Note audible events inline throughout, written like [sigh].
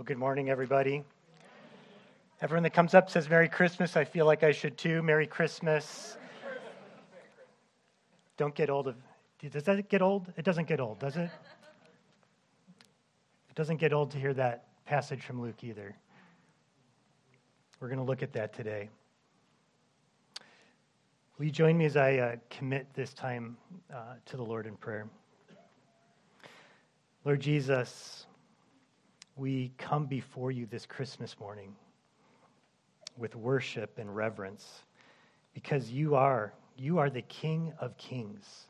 Well, good morning, everybody. Everyone that comes up says Merry Christmas. I feel like I should too. Merry Christmas. Don't get old of. Does that get old? It doesn't get old, does it? It doesn't get old to hear that passage from Luke either. We're going to look at that today. Will you join me as I uh, commit this time uh, to the Lord in prayer? Lord Jesus, we come before you this Christmas morning with worship and reverence because you are you are the king of kings.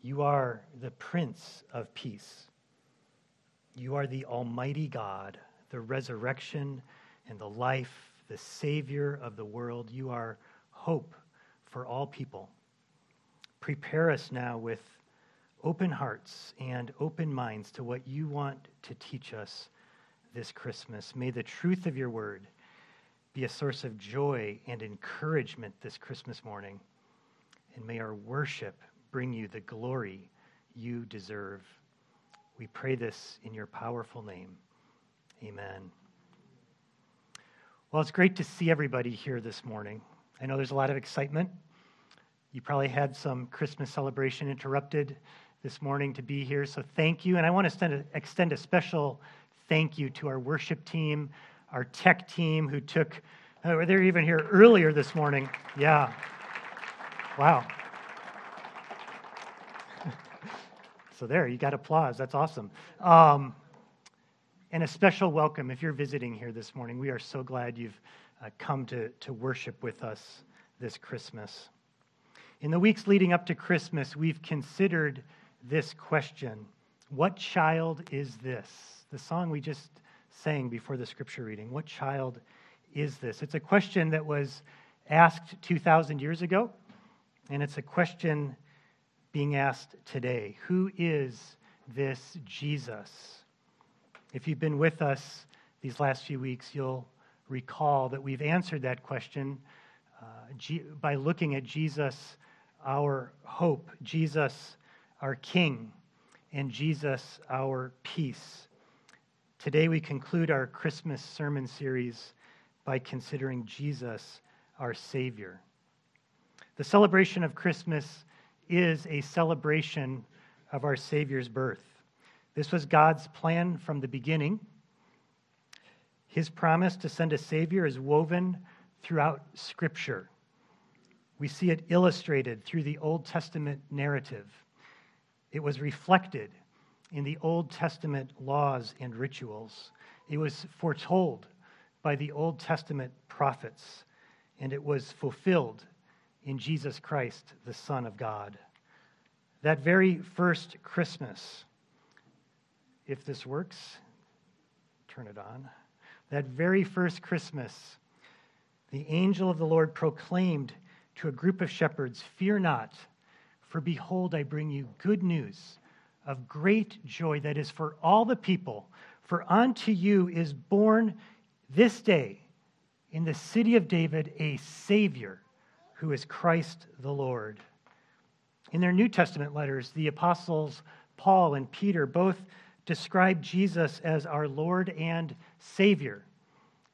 You are the prince of peace. You are the almighty god the resurrection and the life the savior of the world. You are hope for all people. Prepare us now with open hearts and open minds to what you want to teach us this Christmas. May the truth of your word be a source of joy and encouragement this Christmas morning. And may our worship bring you the glory you deserve. We pray this in your powerful name. Amen. Well, it's great to see everybody here this morning. I know there's a lot of excitement. You probably had some Christmas celebration interrupted this morning to be here, so thank you. And I want to extend a special thank you to our worship team, our tech team who took, uh, they're even here earlier this morning. Yeah. Wow. [laughs] so there, you got applause. That's awesome. Um, and a special welcome if you're visiting here this morning. We are so glad you've uh, come to, to worship with us this Christmas. In the weeks leading up to Christmas, we've considered this question What child is this? The song we just sang before the scripture reading. What child is this? It's a question that was asked 2,000 years ago, and it's a question being asked today. Who is this Jesus? If you've been with us these last few weeks, you'll recall that we've answered that question uh, G- by looking at Jesus, our hope, Jesus, our King, and Jesus, our peace. Today, we conclude our Christmas sermon series by considering Jesus, our Savior. The celebration of Christmas is a celebration of our Savior's birth. This was God's plan from the beginning. His promise to send a Savior is woven throughout Scripture. We see it illustrated through the Old Testament narrative. It was reflected in the Old Testament laws and rituals. It was foretold by the Old Testament prophets, and it was fulfilled in Jesus Christ, the Son of God. That very first Christmas, if this works, turn it on. That very first Christmas, the angel of the Lord proclaimed to a group of shepherds, Fear not, for behold, I bring you good news of great joy that is for all the people. For unto you is born this day in the city of David a Savior who is Christ the Lord. In their New Testament letters, the apostles Paul and Peter both describe Jesus as our Lord and Savior.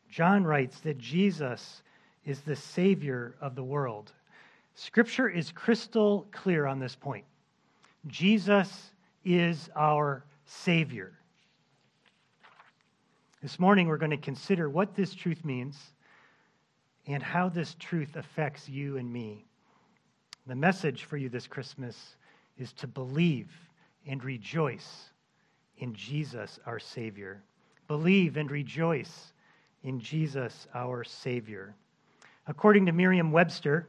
John writes that Jesus is the Savior of the world. Scripture is crystal clear on this point. Jesus is our Savior. This morning, we're going to consider what this truth means and how this truth affects you and me. The message for you this Christmas is to believe and rejoice in Jesus, our Savior. Believe and rejoice in Jesus, our Savior. According to Merriam Webster,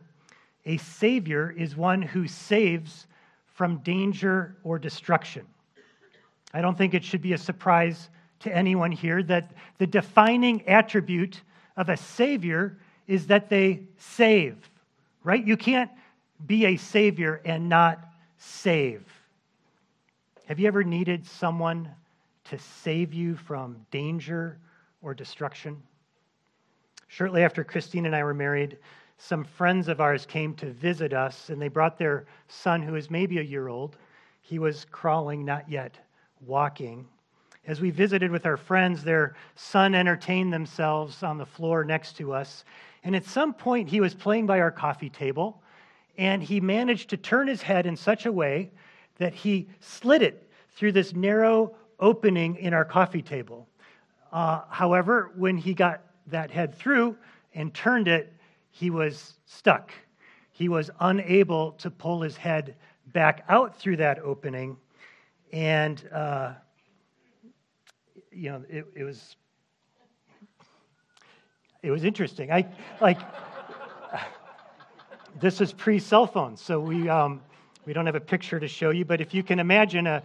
a Savior is one who saves from danger or destruction. I don't think it should be a surprise to anyone here that the defining attribute of a Savior is that they save, right? You can't be a Savior and not save. Have you ever needed someone to save you from danger or destruction? Shortly after Christine and I were married, some friends of ours came to visit us, and they brought their son, who is maybe a year old. He was crawling, not yet walking. As we visited with our friends, their son entertained themselves on the floor next to us. And at some point, he was playing by our coffee table, and he managed to turn his head in such a way that he slid it through this narrow opening in our coffee table. Uh, however, when he got that head through and turned it, he was stuck. He was unable to pull his head back out through that opening. And, uh, you know, it, it was. It was interesting. I like [laughs] this is pre cell phones, so we um, we don't have a picture to show you. But if you can imagine a,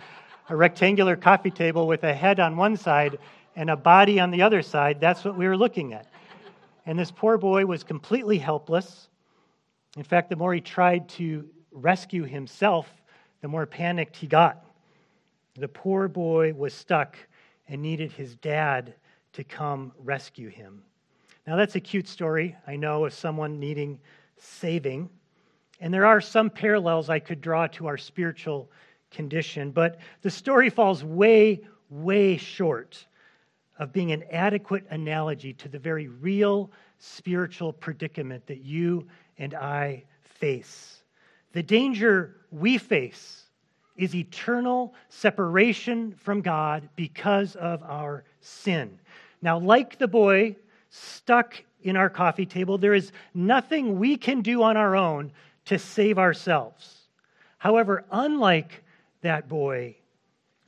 a rectangular coffee table with a head on one side and a body on the other side, that's what we were looking at. And this poor boy was completely helpless. In fact, the more he tried to rescue himself, the more panicked he got. The poor boy was stuck and needed his dad to come rescue him. Now, that's a cute story, I know, of someone needing saving. And there are some parallels I could draw to our spiritual condition, but the story falls way, way short of being an adequate analogy to the very real spiritual predicament that you and I face. The danger we face is eternal separation from God because of our sin. Now, like the boy stuck in our coffee table, there is nothing we can do on our own to save ourselves. However, unlike that boy,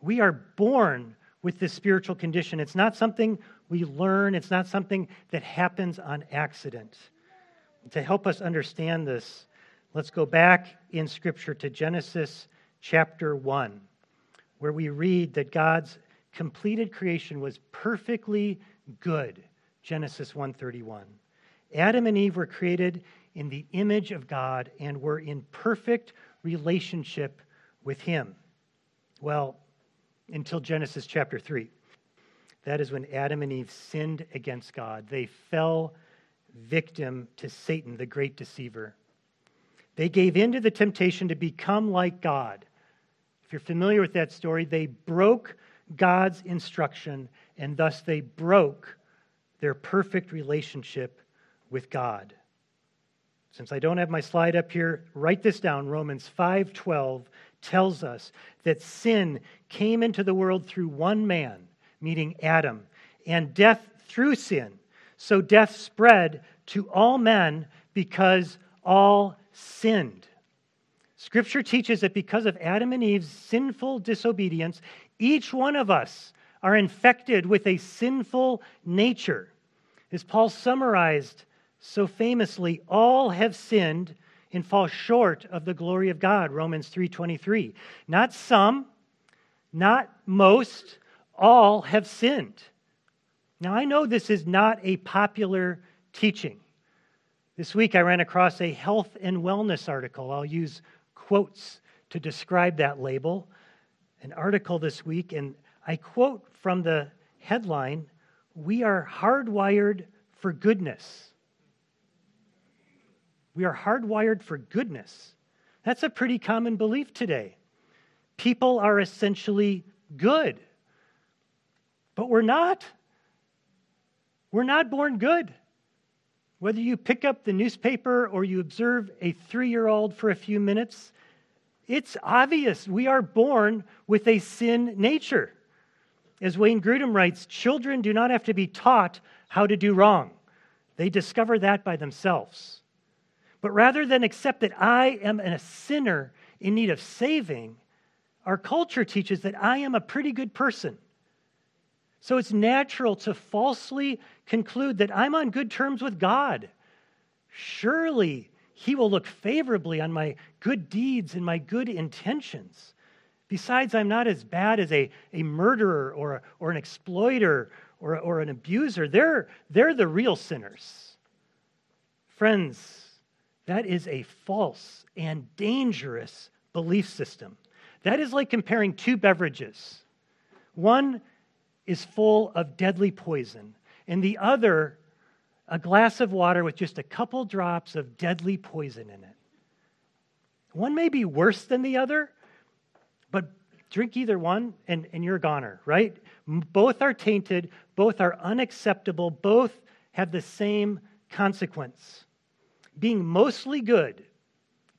we are born with this spiritual condition. It's not something we learn, it's not something that happens on accident. To help us understand this, let's go back in Scripture to Genesis chapter 1, where we read that God's completed creation was perfectly good. Genesis 1:31. Adam and Eve were created in the image of God and were in perfect relationship with him. Well, until Genesis chapter 3. That is when Adam and Eve sinned against God. They fell victim to Satan, the great deceiver. They gave in to the temptation to become like God. If you're familiar with that story, they broke God's instruction, and thus they broke their perfect relationship with God. Since I don't have my slide up here, write this down. Romans 5:12 tells us that sin came into the world through one man, meaning Adam, and death through sin. So death spread to all men because all sinned. Scripture teaches that because of Adam and Eve's sinful disobedience, each one of us are infected with a sinful nature. As Paul summarized so famously, all have sinned and fall short of the glory of God, Romans 3:23. Not some, not most, all have sinned. Now I know this is not a popular teaching. This week I ran across a health and wellness article. I'll use quotes to describe that label. An article this week, and I quote from the headline We are hardwired for goodness. We are hardwired for goodness. That's a pretty common belief today. People are essentially good, but we're not. We're not born good. Whether you pick up the newspaper or you observe a three year old for a few minutes, it's obvious we are born with a sin nature. As Wayne Grudem writes, children do not have to be taught how to do wrong, they discover that by themselves. But rather than accept that I am a sinner in need of saving, our culture teaches that I am a pretty good person. So it's natural to falsely conclude that I'm on good terms with God. Surely He will look favorably on my good deeds and my good intentions. Besides, I'm not as bad as a, a murderer or, a, or an exploiter or, or an abuser. They're, they're the real sinners. Friends, that is a false and dangerous belief system. That is like comparing two beverages. One is full of deadly poison, and the other, a glass of water with just a couple drops of deadly poison in it. One may be worse than the other, but drink either one and, and you're a goner, right? Both are tainted, both are unacceptable, both have the same consequence. Being mostly good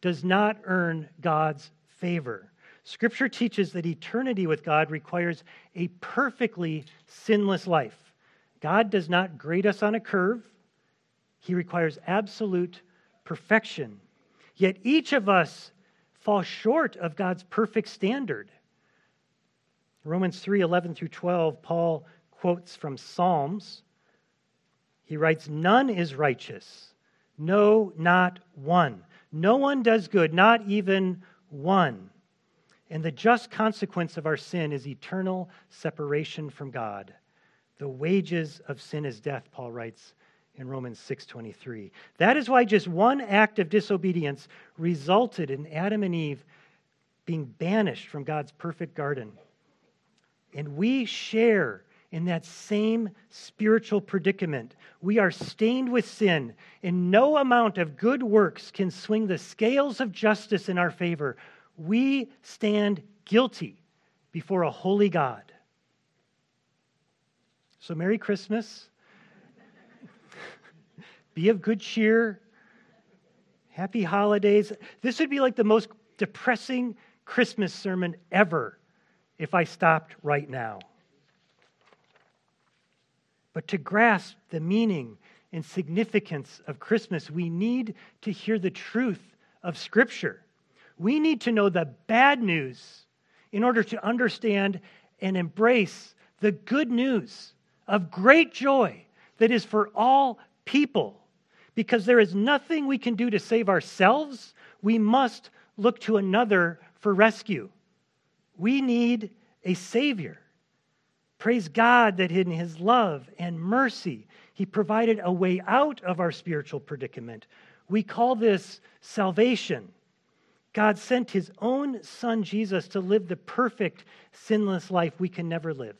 does not earn God's favor. Scripture teaches that eternity with God requires a perfectly sinless life. God does not grade us on a curve, He requires absolute perfection. Yet each of us falls short of God's perfect standard. Romans 3 11 through 12, Paul quotes from Psalms. He writes, None is righteous, no, not one. No one does good, not even one. And the just consequence of our sin is eternal separation from God. The wages of sin is death, Paul writes in Romans 6:23. That is why just one act of disobedience resulted in Adam and Eve being banished from God's perfect garden. And we share in that same spiritual predicament. We are stained with sin, and no amount of good works can swing the scales of justice in our favor. We stand guilty before a holy God. So, Merry Christmas. [laughs] Be of good cheer. Happy holidays. This would be like the most depressing Christmas sermon ever if I stopped right now. But to grasp the meaning and significance of Christmas, we need to hear the truth of Scripture. We need to know the bad news in order to understand and embrace the good news of great joy that is for all people. Because there is nothing we can do to save ourselves, we must look to another for rescue. We need a Savior. Praise God that in His love and mercy, He provided a way out of our spiritual predicament. We call this salvation. God sent his own son Jesus to live the perfect, sinless life we can never live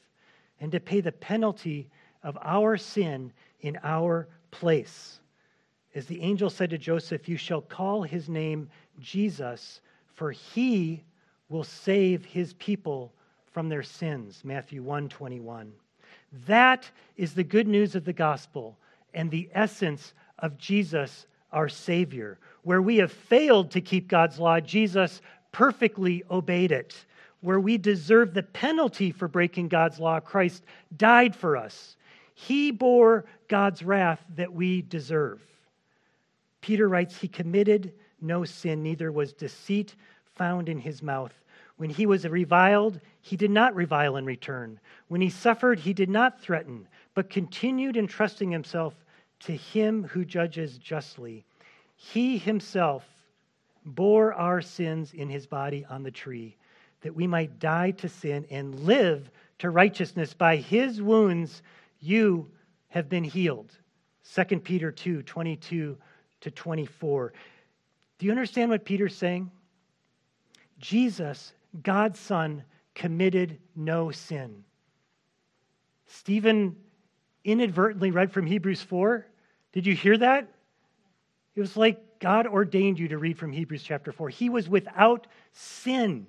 and to pay the penalty of our sin in our place. As the angel said to Joseph, You shall call his name Jesus, for he will save his people from their sins. Matthew 1 21. That is the good news of the gospel and the essence of Jesus, our Savior. Where we have failed to keep God's law, Jesus perfectly obeyed it. Where we deserve the penalty for breaking God's law, Christ died for us. He bore God's wrath that we deserve. Peter writes, He committed no sin, neither was deceit found in his mouth. When he was reviled, he did not revile in return. When he suffered, he did not threaten, but continued entrusting himself to him who judges justly. He himself bore our sins in his body on the tree, that we might die to sin and live to righteousness. By his wounds you have been healed. 2 Peter 2 22 to 24. Do you understand what Peter's saying? Jesus, God's Son, committed no sin. Stephen inadvertently read from Hebrews 4. Did you hear that? It was like God ordained you to read from Hebrews chapter 4. He was without sin.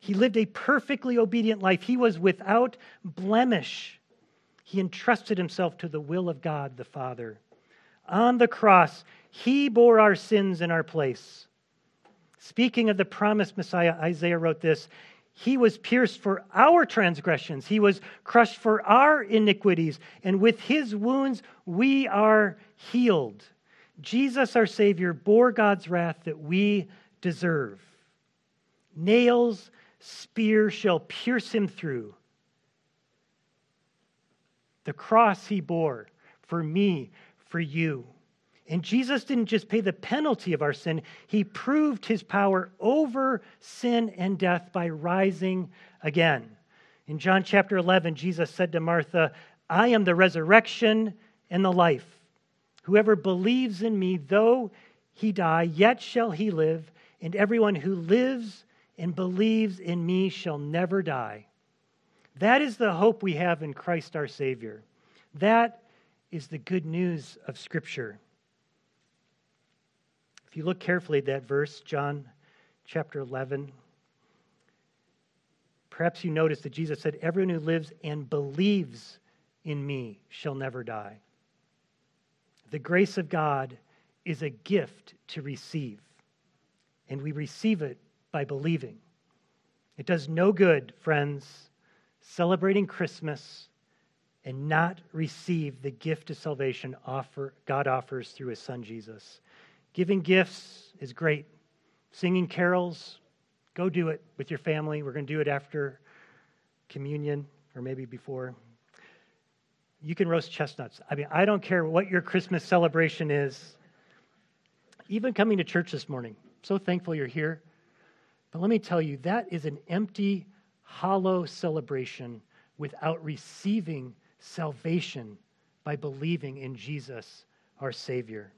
He lived a perfectly obedient life. He was without blemish. He entrusted himself to the will of God the Father. On the cross, he bore our sins in our place. Speaking of the promised Messiah, Isaiah wrote this He was pierced for our transgressions, He was crushed for our iniquities, and with His wounds we are healed. Jesus, our Savior, bore God's wrath that we deserve. Nails, spear shall pierce him through. The cross he bore for me, for you. And Jesus didn't just pay the penalty of our sin, he proved his power over sin and death by rising again. In John chapter 11, Jesus said to Martha, I am the resurrection and the life. Whoever believes in me, though he die, yet shall he live, and everyone who lives and believes in me shall never die. That is the hope we have in Christ our Savior. That is the good news of Scripture. If you look carefully at that verse, John chapter 11, Perhaps you noticed that Jesus said, Everyone who lives and believes in me shall never die. The grace of God is a gift to receive, and we receive it by believing. It does no good, friends, celebrating Christmas and not receive the gift of salvation offer, God offers through his son Jesus. Giving gifts is great. Singing carols, go do it with your family. We're going to do it after communion or maybe before. You can roast chestnuts. I mean, I don't care what your Christmas celebration is. Even coming to church this morning, so thankful you're here. But let me tell you, that is an empty, hollow celebration without receiving salvation by believing in Jesus, our Savior.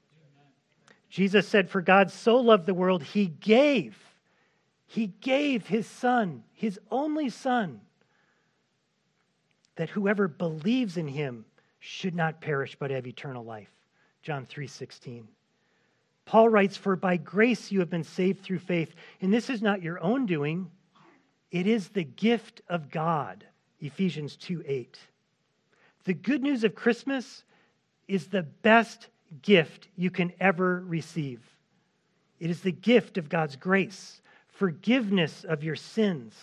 Jesus said, For God so loved the world, he gave. He gave his Son, his only Son, that whoever believes in him should not perish but have eternal life. John 3 16. Paul writes, For by grace you have been saved through faith, and this is not your own doing, it is the gift of God. Ephesians 2 8. The good news of Christmas is the best gift you can ever receive. It is the gift of God's grace, forgiveness of your sins,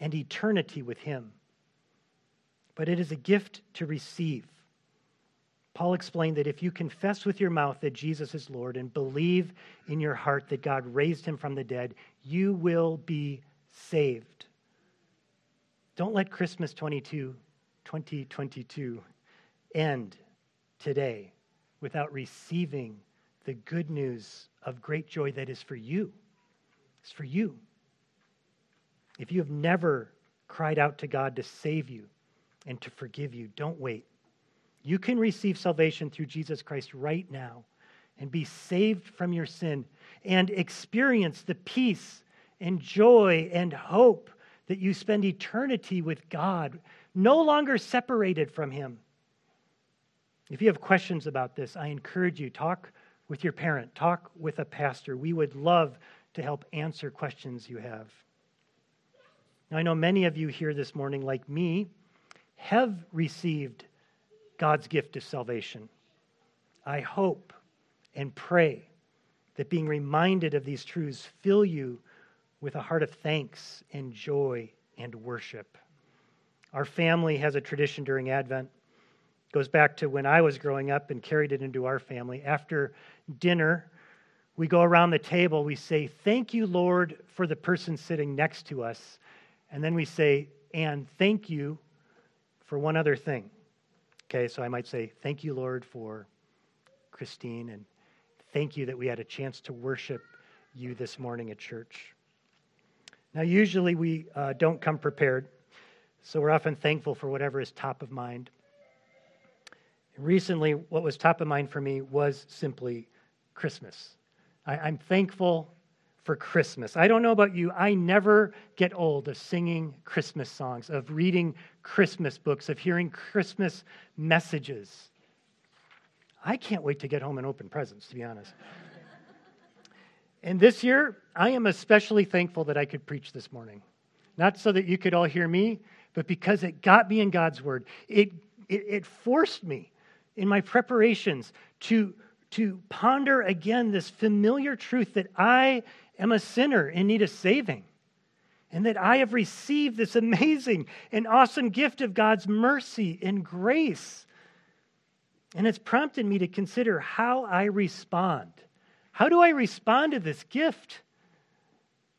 and eternity with Him but it is a gift to receive. Paul explained that if you confess with your mouth that Jesus is Lord and believe in your heart that God raised him from the dead, you will be saved. Don't let Christmas 22, 2022 end today without receiving the good news of great joy that is for you. It's for you. If you have never cried out to God to save you, and to forgive you. Don't wait. You can receive salvation through Jesus Christ right now and be saved from your sin and experience the peace and joy and hope that you spend eternity with God, no longer separated from Him. If you have questions about this, I encourage you talk with your parent, talk with a pastor. We would love to help answer questions you have. Now, I know many of you here this morning, like me, have received God's gift of salvation. I hope and pray that being reminded of these truths fill you with a heart of thanks and joy and worship. Our family has a tradition during Advent. Goes back to when I was growing up and carried it into our family. After dinner, we go around the table, we say, Thank you, Lord, for the person sitting next to us. And then we say, And thank you for one other thing. Okay, so I might say, Thank you, Lord, for Christine, and thank you that we had a chance to worship you this morning at church. Now, usually we uh, don't come prepared, so we're often thankful for whatever is top of mind. Recently, what was top of mind for me was simply Christmas. I, I'm thankful for Christmas. I don't know about you, I never get old of singing Christmas songs, of reading Christmas books, of hearing Christmas messages. I can't wait to get home and open presents, to be honest. and this year, I am especially thankful that I could preach this morning. Not so that you could all hear me, but because it got me in God's Word. It, it, it forced me in my preparations to, to ponder again this familiar truth that I am a sinner in need of saving, and that I have received this amazing and awesome gift of God's mercy and grace. And it's prompted me to consider how I respond. How do I respond to this gift?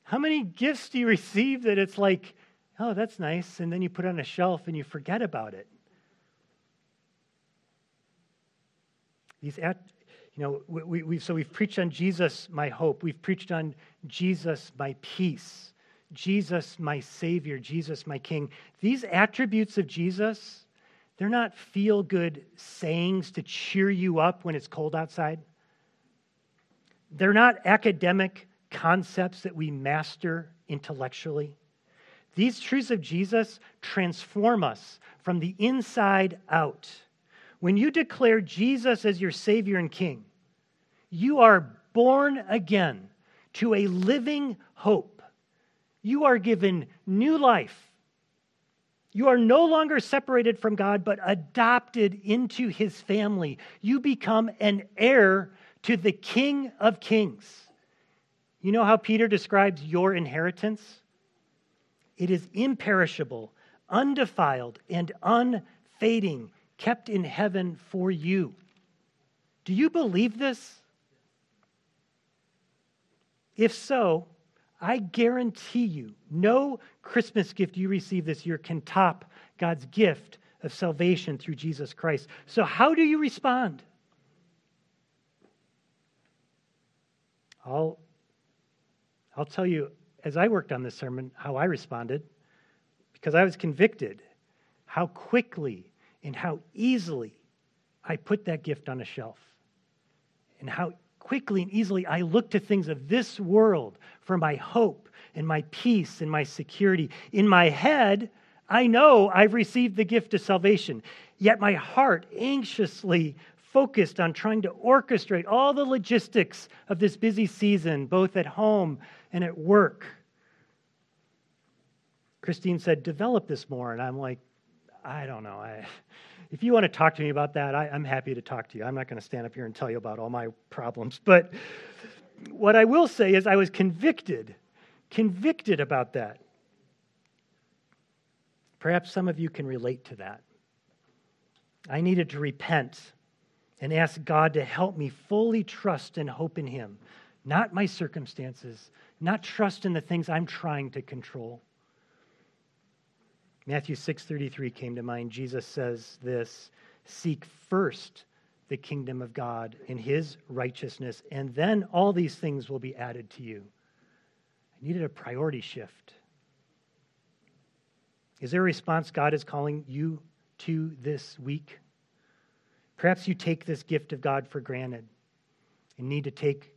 How many gifts do you [laughs] receive that it's like, oh, that's nice, and then you put on a shelf and you forget about it? These at, you know, we, we, so we've preached on Jesus, my hope. We've preached on Jesus, my peace. Jesus, my Savior. Jesus, my King. These attributes of Jesus, they're not feel good sayings to cheer you up when it's cold outside. They're not academic concepts that we master intellectually. These truths of Jesus transform us from the inside out. When you declare Jesus as your Savior and King, you are born again to a living hope. You are given new life. You are no longer separated from God, but adopted into his family. You become an heir to the King of Kings. You know how Peter describes your inheritance? It is imperishable, undefiled, and unfading, kept in heaven for you. Do you believe this? If so, I guarantee you, no Christmas gift you receive this year can top God's gift of salvation through Jesus Christ. So, how do you respond? I'll, I'll tell you, as I worked on this sermon, how I responded, because I was convicted how quickly and how easily I put that gift on a shelf, and how quickly and easily I look to things of this world for my hope and my peace and my security. In my head, I know I've received the gift of salvation, yet my heart anxiously focused on trying to orchestrate all the logistics of this busy season, both at home and at work. Christine said, Develop this more. And I'm like, I don't know. I, if you want to talk to me about that, I, I'm happy to talk to you. I'm not going to stand up here and tell you about all my problems. But what I will say is, I was convicted, convicted about that. Perhaps some of you can relate to that. I needed to repent and ask God to help me fully trust and hope in Him, not my circumstances, not trust in the things I'm trying to control. Matthew 6:33 came to mind. Jesus says this, seek first the kingdom of God and his righteousness, and then all these things will be added to you. I needed a priority shift. Is there a response God is calling you to this week? Perhaps you take this gift of God for granted and need to take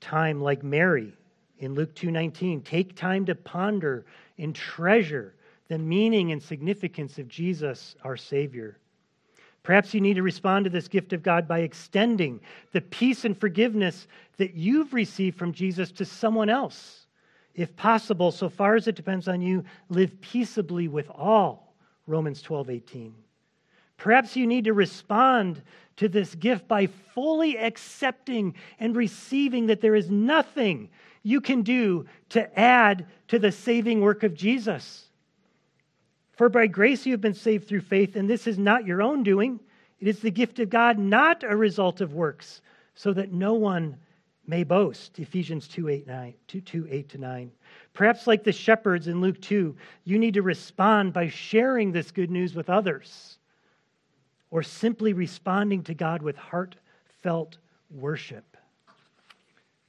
time like Mary in Luke 2:19. Take time to ponder and treasure the meaning and significance of Jesus, our Savior. Perhaps you need to respond to this gift of God by extending the peace and forgiveness that you've received from Jesus to someone else. If possible, so far as it depends on you, live peaceably with all. Romans 12, 18. Perhaps you need to respond to this gift by fully accepting and receiving that there is nothing you can do to add to the saving work of Jesus. For by grace you have been saved through faith, and this is not your own doing. It is the gift of God, not a result of works, so that no one may boast. Ephesians 2 8, 9, 2, 2 8 to 9. Perhaps like the shepherds in Luke 2, you need to respond by sharing this good news with others, or simply responding to God with heartfelt worship.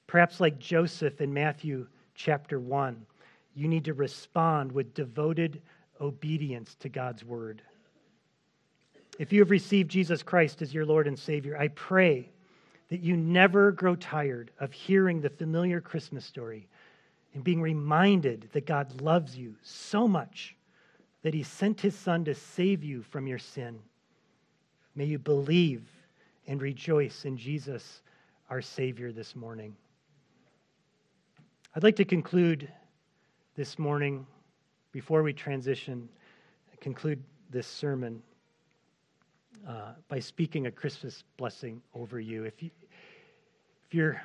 Perhaps like Joseph in Matthew chapter 1, you need to respond with devoted obedience to God's word. If you have received Jesus Christ as your Lord and Savior, I pray that you never grow tired of hearing the familiar Christmas story and being reminded that God loves you so much that he sent his Son to save you from your sin. May you believe and rejoice in Jesus, our Savior, this morning. I'd like to conclude this morning before we transition, conclude this sermon uh, by speaking a Christmas blessing over you. If, you, if you're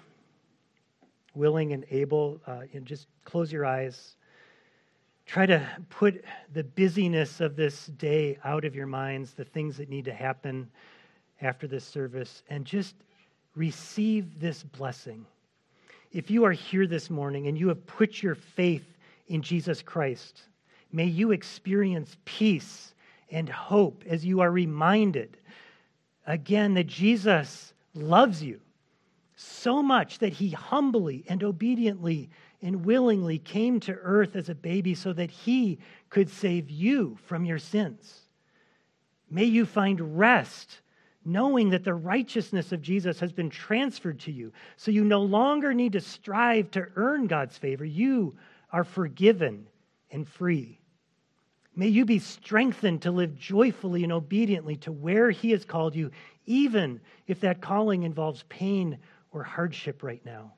willing and able, uh, just close your eyes. Try to put the busyness of this day out of your minds, the things that need to happen after this service, and just receive this blessing. If you are here this morning and you have put your faith in Jesus Christ, May you experience peace and hope as you are reminded again that Jesus loves you so much that he humbly and obediently and willingly came to earth as a baby so that he could save you from your sins. May you find rest knowing that the righteousness of Jesus has been transferred to you, so you no longer need to strive to earn God's favor. You are forgiven and free. May you be strengthened to live joyfully and obediently to where He has called you, even if that calling involves pain or hardship right now.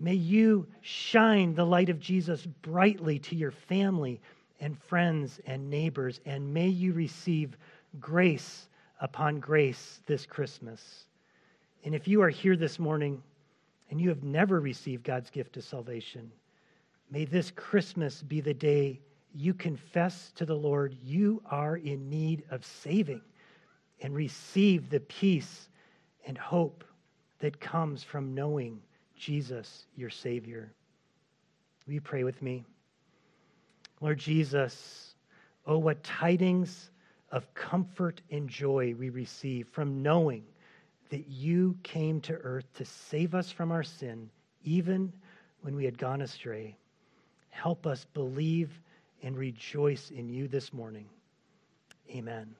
May you shine the light of Jesus brightly to your family and friends and neighbors, and may you receive grace upon grace this Christmas. And if you are here this morning and you have never received God's gift of salvation, may this Christmas be the day you confess to the Lord you are in need of saving and receive the peace and hope that comes from knowing Jesus, your Savior. Will you pray with me? Lord Jesus, oh, what tidings of comfort and joy we receive from knowing that you came to earth to save us from our sin, even when we had gone astray. Help us believe and rejoice in you this morning. Amen.